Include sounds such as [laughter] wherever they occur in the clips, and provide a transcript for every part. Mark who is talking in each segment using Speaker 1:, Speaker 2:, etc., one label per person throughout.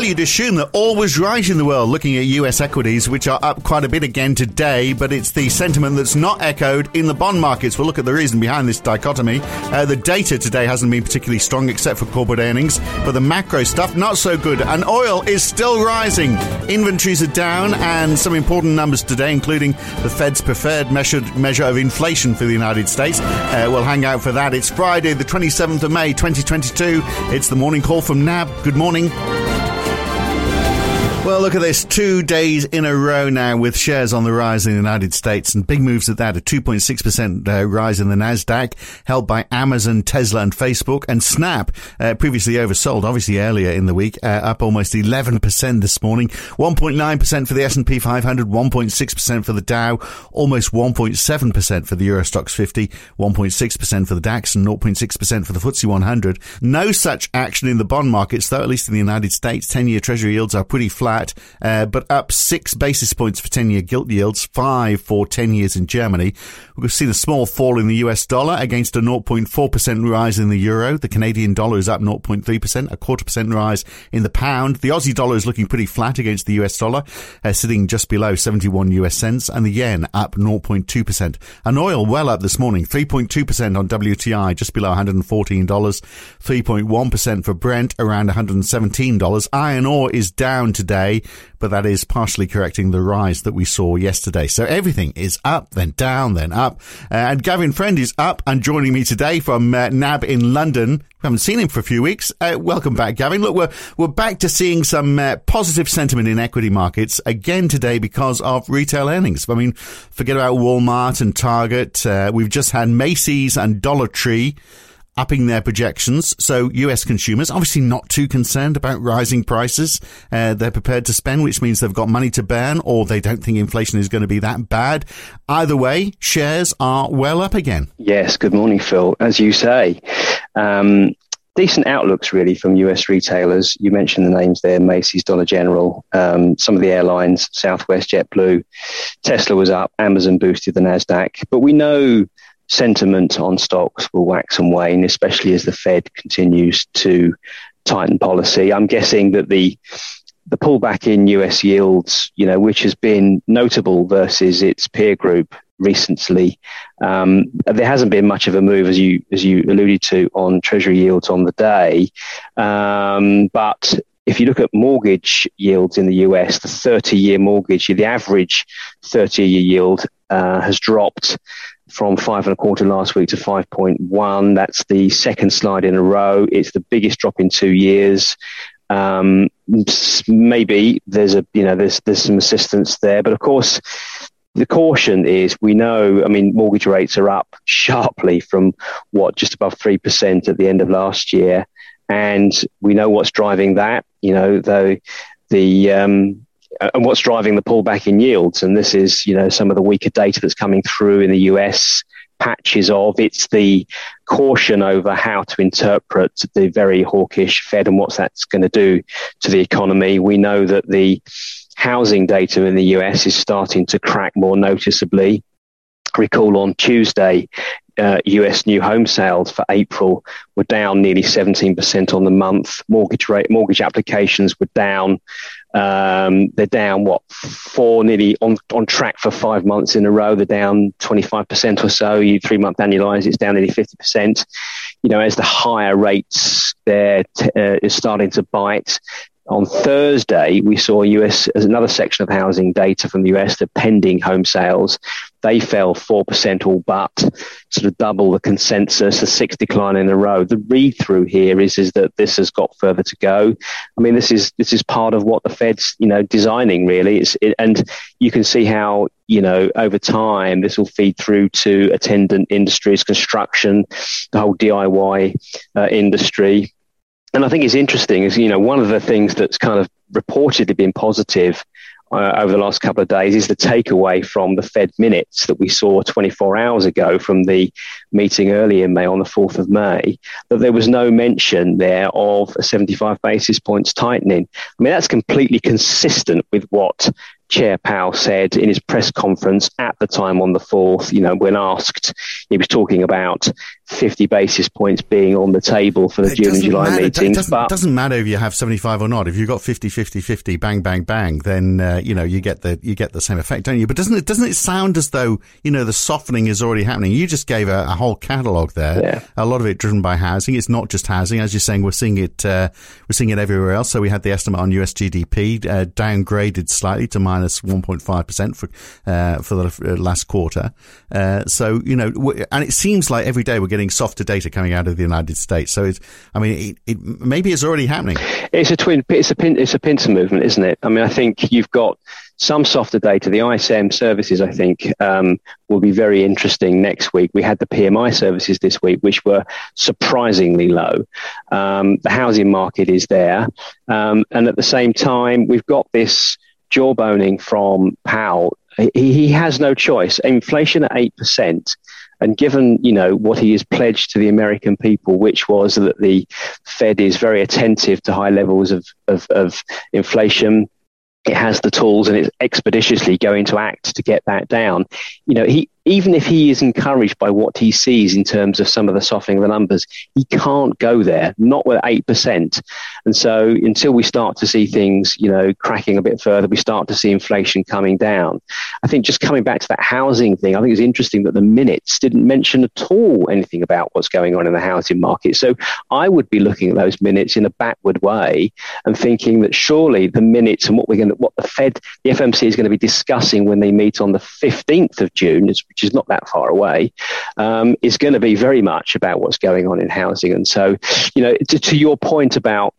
Speaker 1: Well, you'd assume that all was right in the world looking at US equities, which are up quite a bit again today, but it's the sentiment that's not echoed in the bond markets. We'll look at the reason behind this dichotomy. Uh, the data today hasn't been particularly strong except for corporate earnings, but the macro stuff not so good. And oil is still rising. Inventories are down, and some important numbers today, including the Fed's preferred measure, measure of inflation for the United States. Uh, we'll hang out for that. It's Friday, the 27th of May, 2022. It's the morning call from NAB. Good morning. Well, look at this. Two days in a row now with shares on the rise in the United States and big moves at that. A 2.6% uh, rise in the NASDAQ held by Amazon, Tesla and Facebook and Snap, uh, previously oversold, obviously earlier in the week, uh, up almost 11% this morning. 1.9% for the S&P 500, 1.6% for the Dow, almost 1.7% for the Euro Stoxx 50, 1.6% for the DAX and 0.6% for the FTSE 100. No such action in the bond markets, though, at least in the United States. 10-year treasury yields are pretty flat flat, uh, but up six basis points for 10 year gilt yields, five for 10 years in Germany. We've seen a small fall in the US dollar against a 0.4% rise in the euro. The Canadian dollar is up 0.3%, a quarter percent rise in the pound. The Aussie dollar is looking pretty flat against the US dollar, uh, sitting just below 71 US cents, and the yen up 0.2%. And oil well up this morning, 3.2% on WTI, just below $114, 3.1% for Brent, around $117. Iron ore is down today today, but that is partially correcting the rise that we saw yesterday. So everything is up, then down, then up. Uh, and Gavin Friend is up and joining me today from uh, NAB in London. We haven't seen him for a few weeks. Uh, welcome back, Gavin. Look, we're, we're back to seeing some uh, positive sentiment in equity markets again today because of retail earnings. I mean, forget about Walmart and Target. Uh, we've just had Macy's and Dollar Tree upping their projections. So US consumers obviously not too concerned about rising prices. Uh, they're prepared to spend, which means they've got money to burn or they don't think inflation is going to be that bad. Either way, shares are well up again.
Speaker 2: Yes. Good morning, Phil. As you say, um, decent outlooks really from US retailers. You mentioned the names there, Macy's, Dollar General, um, some of the airlines, Southwest, JetBlue, Tesla was up, Amazon boosted the NASDAQ. But we know sentiment on stocks will wax and wane, especially as the Fed continues to tighten policy. I'm guessing that the the pullback in US yields, you know, which has been notable versus its peer group recently, um, there hasn't been much of a move, as you as you alluded to, on Treasury yields on the day. Um, but if you look at mortgage yields in the US, the 30 year mortgage, the average 30 year yield uh, has dropped from five and a quarter last week to 5.1. That's the second slide in a row. It's the biggest drop in two years. Um, maybe there's a, you know, there's, there's some assistance there, but of course, the caution is we know, I mean, mortgage rates are up sharply from what, just above 3% at the end of last year. And we know what's driving that, you know, though the, um, and what's driving the pullback in yields. And this is, you know, some of the weaker data that's coming through in the US patches of. It's the caution over how to interpret the very hawkish Fed and what that's going to do to the economy. We know that the housing data in the US is starting to crack more noticeably. Recall on Tuesday, uh, US new home sales for April were down nearly 17% on the month. Mortgage rate, mortgage applications were down um, they're down what four, nearly on on track for five months in a row. They're down 25% or so. You three month annualize, it's down nearly 50%. You know, as the higher rates there t- uh, is starting to bite, on Thursday, we saw US as another section of housing data from the US, the pending home sales. They fell 4% all but, sort of double the consensus, the sixth decline in a row. The read through here is, is that this has got further to go. I mean, this is, this is part of what the Fed's, you know, designing really. It's, it, and you can see how, you know, over time, this will feed through to attendant industries, construction, the whole DIY uh, industry and I think it's interesting is, you know, one of the things that's kind of reportedly been positive uh, over the last couple of days is the takeaway from the Fed minutes that we saw 24 hours ago from the meeting early in May on the 4th of May, that there was no mention there of a 75 basis points tightening. I mean, that's completely consistent with what Chair Powell said in his press conference at the time on the 4th, you know, when asked, he was talking about 50 basis points being on the table for the it June and July
Speaker 1: matter,
Speaker 2: meetings.
Speaker 1: It doesn't,
Speaker 2: but
Speaker 1: doesn't matter if you have 75 or not. If you've got 50, 50, 50, bang, bang, bang, then, uh, you know, you get the, you get the same effect, don't you? But doesn't it, doesn't it sound as though, you know, the softening is already happening? You just gave a, a whole catalogue there. Yeah. A lot of it driven by housing. It's not just housing. As you're saying, we're seeing it, uh, we're seeing it everywhere else. So we had the estimate on US GDP, uh, downgraded slightly to minus 1.5% for, uh, for the last quarter. Uh, so, you know, and it seems like every day we're getting softer data coming out of the United States. So it's, I mean, it, it, maybe it's already happening.
Speaker 2: It's a twin, it's a pin, it's a pincer movement, isn't it? I mean, I think you've got some softer data. The ISM services, I think, um, will be very interesting next week. We had the PMI services this week, which were surprisingly low. Um, the housing market is there. Um, and at the same time, we've got this jawboning from Powell. He, he has no choice. Inflation at 8%. And given, you know, what he has pledged to the American people, which was that the Fed is very attentive to high levels of, of, of inflation, it has the tools and it's expeditiously going to act to get that down. You know, he even if he is encouraged by what he sees in terms of some of the softening of the numbers, he can't go there, not with 8%. And so until we start to see things, you know, cracking a bit further, we start to see inflation coming down. I think just coming back to that housing thing, I think it's interesting that the minutes didn't mention at all anything about what's going on in the housing market. So I would be looking at those minutes in a backward way and thinking that surely the minutes and what we're going to, what the Fed, the FMC is going to be discussing when they meet on the 15th of June is which is not that far away, um, is going to be very much about what's going on in housing. And so, you know, to, to your point about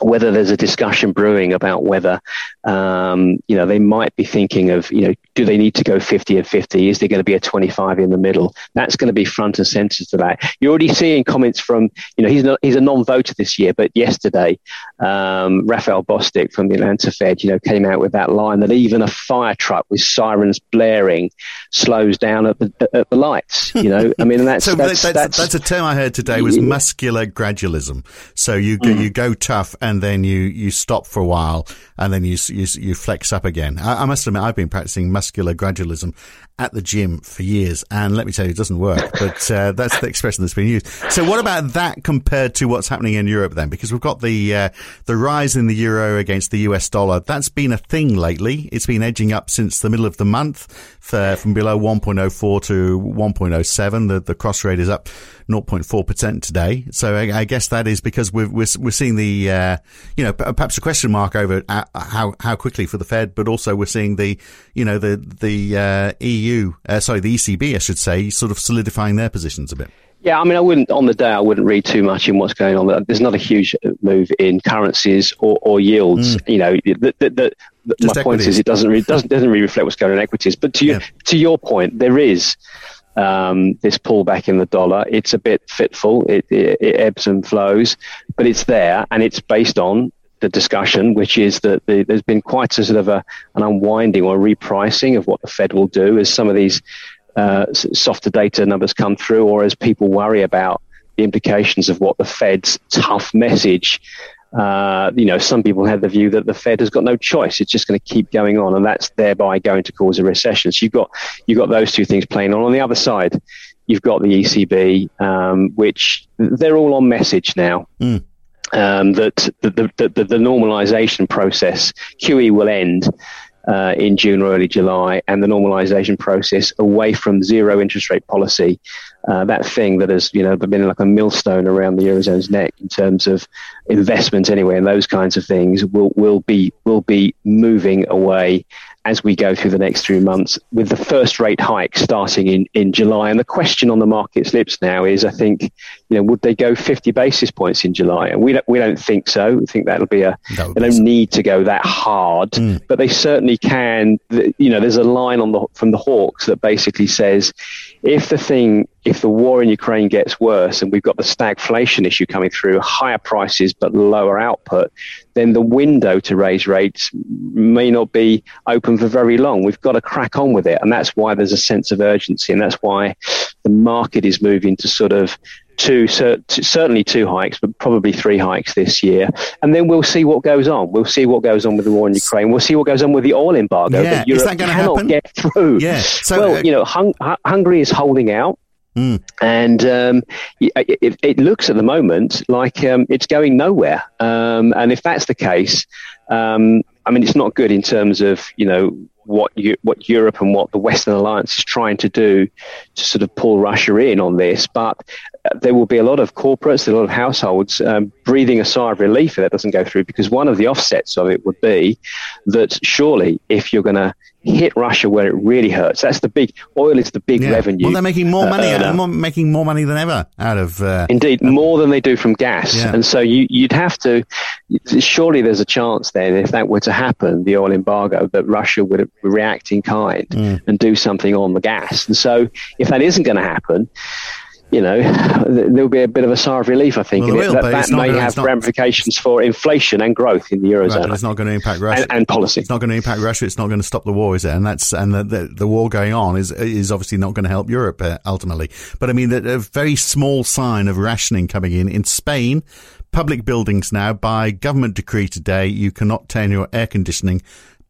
Speaker 2: whether there's a discussion brewing about whether um, you know they might be thinking of you know do they need to go 50 and 50 is there going to be a 25 in the middle? That's going to be front and center to that you're already seeing comments from you know he's not he's a non-voter this year but yesterday um, Raphael Bostic from the Atlanta Fed you know came out with that line that even a fire truck with sirens blaring slows down at the, at the lights you know? I mean that's [laughs]
Speaker 1: so
Speaker 2: that's,
Speaker 1: that's, that's, that's, a term I heard today was muscular gradualism. So you go, mm. you go tough and and then you, you stop for a while and then you, you, you flex up again. I, I must admit, I've been practicing muscular gradualism at the gym for years, and let me tell you, it doesn't work. But uh, that's the expression that's been used. So, what about that compared to what's happening in Europe then? Because we've got the uh, the rise in the euro against the US dollar. That's been a thing lately. It's been edging up since the middle of the month, for, from below 1.04 to 1.07. The the cross rate is up 0.4 percent today. So, I, I, guess that is because we're we're, we're seeing the uh, you know perhaps a question mark over uh, how how quickly for the Fed, but also we're seeing the you know the the uh, EU uh, sorry, the ECB, I should say, sort of solidifying their positions a bit.
Speaker 2: Yeah, I mean, I wouldn't on the day. I wouldn't read too much in what's going on. There's not a huge move in currencies or, or yields. Mm. You know, the, the, the, my equities. point is, it doesn't really, doesn't doesn't really reflect what's going on in equities. But to your to your point, there is um, this pullback in the dollar. It's a bit fitful. It, it, it ebbs and flows, but it's there, and it's based on the discussion, which is that the, there's been quite a sort of a, an unwinding or repricing of what the Fed will do as some of these uh, softer data numbers come through, or as people worry about the implications of what the Fed's tough message. Uh, you know, some people have the view that the Fed has got no choice; it's just going to keep going on, and that's thereby going to cause a recession. So you've got you've got those two things playing on. On the other side, you've got the ECB, um, which they're all on message now. Mm um, that the, the, the, the, normalization process, QE will end uh, in June or early July, and the normalization process away from zero interest rate policy, uh, that thing that has you know been like a millstone around the eurozone's neck in terms of investment anyway, and those kinds of things will will be will be moving away as we go through the next three months, with the first rate hike starting in, in July. And the question on the market's lips now is, I think, you know, would they go 50 basis points in July? And we don't, we don't think so. We think that'll be a, that they don't so. need to go that hard, mm. but they certainly can. You know, there's a line on the, from the Hawks that basically says, if the thing, if the war in Ukraine gets worse and we've got the stagflation issue coming through, higher prices but lower output, then the window to raise rates may not be open for very long. We've got to crack on with it. And that's why there's a sense of urgency. And that's why the market is moving to sort of two, certainly two hikes, but probably three hikes this year. And then we'll see what goes on. We'll see what goes on with the war in Ukraine. We'll see what goes on with the oil embargo
Speaker 1: yeah.
Speaker 2: that Europe
Speaker 1: that
Speaker 2: cannot
Speaker 1: happen?
Speaker 2: get through.
Speaker 1: Yeah.
Speaker 2: So, well, uh, you know, hung- Hungary is holding out. Mm. And um, it, it, looks at the moment like um, it's going nowhere. Um, and if that's the case, um, I mean, it's not good in terms of you know what you, what Europe and what the Western Alliance is trying to do to sort of pull Russia in on this. But uh, there will be a lot of corporates, a lot of households um, breathing a sigh of relief if that doesn't go through, because one of the offsets of it would be that surely if you're going to hit Russia where it really hurts. That's the big oil is the big yeah. revenue.
Speaker 1: Well, they're making more money, uh, more, making more money than ever out of.
Speaker 2: Uh, indeed, more than they do from gas. Yeah. And so you, you'd have to. Surely, there's a chance then, if that were to happen, the oil embargo, that Russia would react in kind mm. and do something on the gas. And so, if that isn't going to happen, you know, [laughs] there'll be a bit of a sigh of relief, I think.
Speaker 1: Well,
Speaker 2: that, that may gonna, have not, ramifications for inflation and growth in the eurozone.
Speaker 1: Right, it's not going to impact Russia
Speaker 2: and, and, policy.
Speaker 1: It's not going to impact Russia. It's not going to stop the war, is it? And that's and the the, the war going on is is obviously not going to help Europe uh, ultimately. But I mean, a very small sign of rationing coming in in Spain. Public buildings now, by government decree today, you cannot turn your air conditioning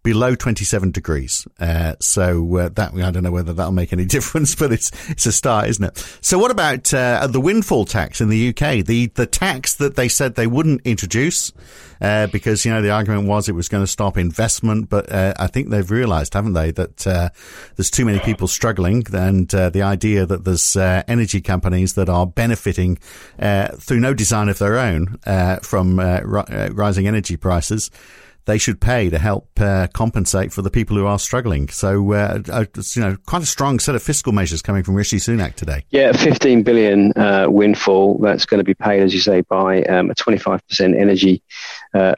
Speaker 1: below 27 degrees. Uh, so uh, that I don't know whether that'll make any [laughs] difference, but it's it's a start, isn't it? So what about uh, the windfall tax in the UK? The the tax that they said they wouldn't introduce uh, because you know the argument was it was going to stop investment, but uh, I think they've realised, haven't they, that uh, there's too many people struggling, and the idea that there's energy companies that are benefiting through no design of their own from rising energy prices they should pay to help uh, compensate for the people who are struggling. So, uh, uh, you know, quite a strong set of fiscal measures coming from Rishi Sunak today.
Speaker 2: Yeah, 15 billion uh, windfall that's going to be paid, as you say, by um, a 25% energy. Uh,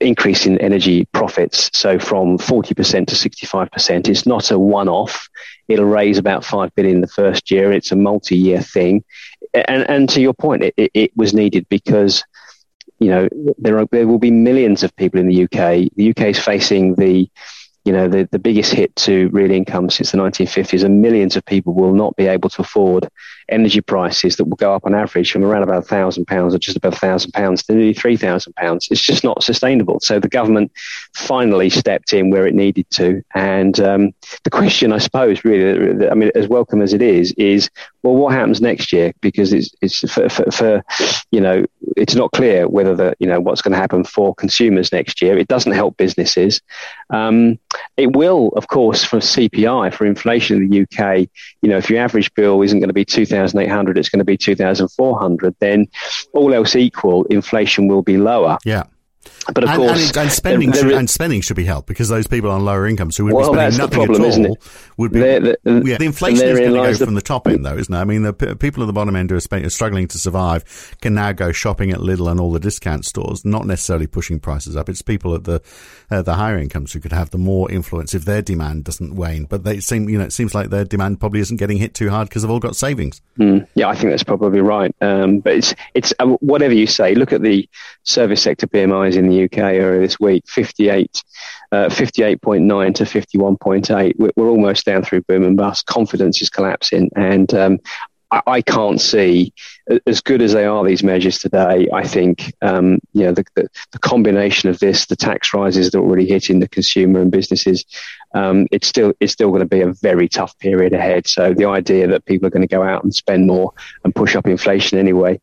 Speaker 2: increase in energy profits, so from 40% to 65%. It's not a one off. It'll raise about 5 billion the first year. It's a multi year thing. And, and to your point, it, it was needed because you know, there are there will be millions of people in the UK. The UK is facing the you know, the, the biggest hit to real income since the 1950s, and millions of people will not be able to afford energy prices that will go up on average from around about a thousand pounds or just about a thousand pounds to nearly three thousand pounds. It's just not sustainable. So the government finally stepped in where it needed to. And um, the question, I suppose, really, I mean, as welcome as it is, is well, what happens next year? Because it's it's for, for, for you know, it's not clear whether the you know what's going to happen for consumers next year. It doesn't help businesses. Um, it will, of course, for CPI, for inflation in the UK, you know, if your average bill isn't going to be 2,800, it's going to be 2,400, then all else equal, inflation will be lower.
Speaker 1: Yeah.
Speaker 2: But of
Speaker 1: and,
Speaker 2: course,
Speaker 1: and, and [laughs] spending there, there should, and spending should be helped because those people on lower incomes who would well, be spending nothing problem, at all would be. The, yeah, the inflation is going to go the, from the top end, though, isn't it? I mean, the p- people at the bottom end who are, struggling to survive can now go shopping at Lidl and all the discount stores, not necessarily pushing prices up. It's people at the uh, the higher incomes who could have the more influence if their demand doesn't wane. But they seem, you know, it seems like their demand probably isn't getting hit too hard because they've all got savings.
Speaker 2: Mm, yeah, I think that's probably right. Um, but it's it's uh, whatever you say. Look at the service sector PMIs in the UK earlier this week, 58, uh, 58.9 to 51.8. We're, almost down through boom and bust. Confidence is collapsing. And um, I, I, can't see, as good as they are, these measures today, I think, um, you know, the, the, the, combination of this, the tax rises that are already hitting the consumer and businesses, um, it's still it's still going to be a very tough period ahead. So the idea that people are going to go out and spend more and push up inflation anyway,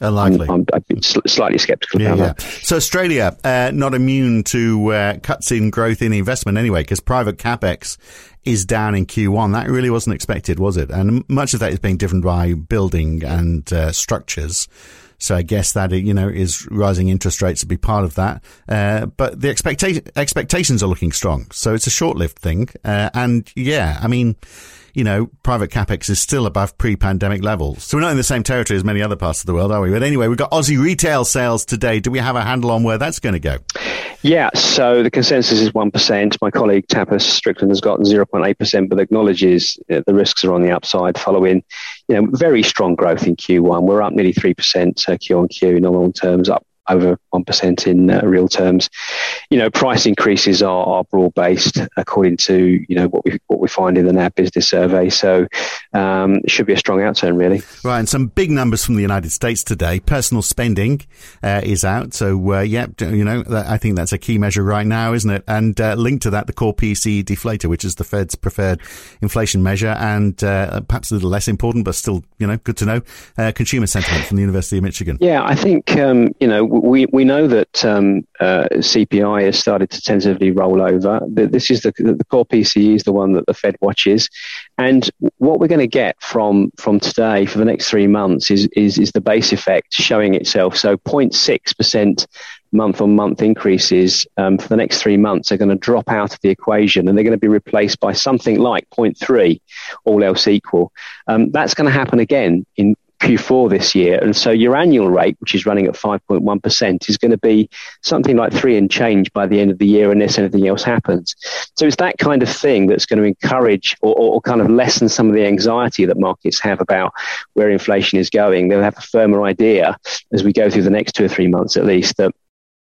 Speaker 1: Unlikely.
Speaker 2: I'm, I'm slightly sceptical yeah, about yeah.
Speaker 1: that. So Australia uh, not immune to uh, cuts in growth in investment anyway, because private capex is down in Q1. That really wasn't expected, was it? And much of that is being driven by building and uh, structures. So I guess that you know is rising interest rates to be part of that. Uh, but the expectation expectations are looking strong. So it's a short lived thing. Uh, and yeah, I mean you know, private capex is still above pre-pandemic levels. So we're not in the same territory as many other parts of the world, are we? But anyway, we've got Aussie retail sales today. Do we have a handle on where that's going to go?
Speaker 2: Yeah, so the consensus is 1%. My colleague Tapas Strickland has gotten 0.8%, but acknowledges uh, the risks are on the upside following you know, very strong growth in Q1. We're up nearly 3% uh, Q on Q in nominal terms, up over 1% in uh, real terms you know, price increases are, are broad based according to you know what we what we find in the NAB business survey. So um, it should be a strong outturn, really.
Speaker 1: Right, and some big numbers from the United States today. Personal spending uh, is out, so uh, yeah, you know, I think that's a key measure right now, isn't it? And uh, linked to that, the core PCE deflator, which is the Fed's preferred inflation measure, and uh, perhaps a little less important, but still, you know, good to know. Uh, consumer sentiment from the University of Michigan.
Speaker 2: Yeah, I think um, you know we we know that um, uh, CPI has started to tentatively roll over. This is the the core PCE is the one that the Fed watches, and what we're going to get from from today for the next three months is is, is the base effect showing itself. So 0.6 percent month on month increases um, for the next three months are going to drop out of the equation and they're going to be replaced by something like 0.3, all else equal. Um, that's going to happen again in Q4 this year. And so your annual rate, which is running at 5.1%, is going to be something like three and change by the end of the year unless anything else happens. So it's that kind of thing that's going to encourage or, or kind of lessen some of the anxiety that markets have about where inflation is going. They'll have a firmer idea as we go through the next two or three months at least that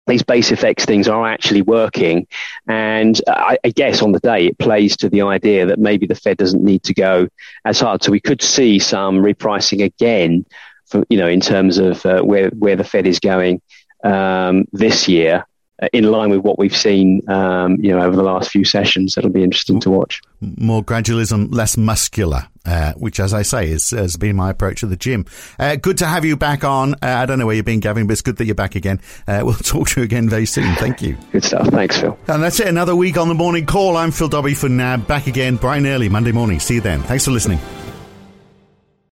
Speaker 2: these base effects things are actually working. And I, I, guess on the day it plays to the idea that maybe the Fed doesn't need to go as hard. So we could see some repricing again, for, you know, in terms of uh, where where the Fed is going um, this year. Uh, in line with what we've seen, um, you know, over the last few sessions. That'll be interesting to watch.
Speaker 1: More gradualism, less muscular, uh, which, as I say, is, has been my approach to the gym. Uh, good to have you back on. Uh, I don't know where you've been, Gavin, but it's good that you're back again. Uh, [laughs] we'll talk to you again very soon. Thank you.
Speaker 2: Good stuff. Thanks, Phil.
Speaker 1: And that's it. Another week on the morning call. I'm Phil Dobbie for NAB. Back again bright and early Monday morning. See you then. Thanks for listening.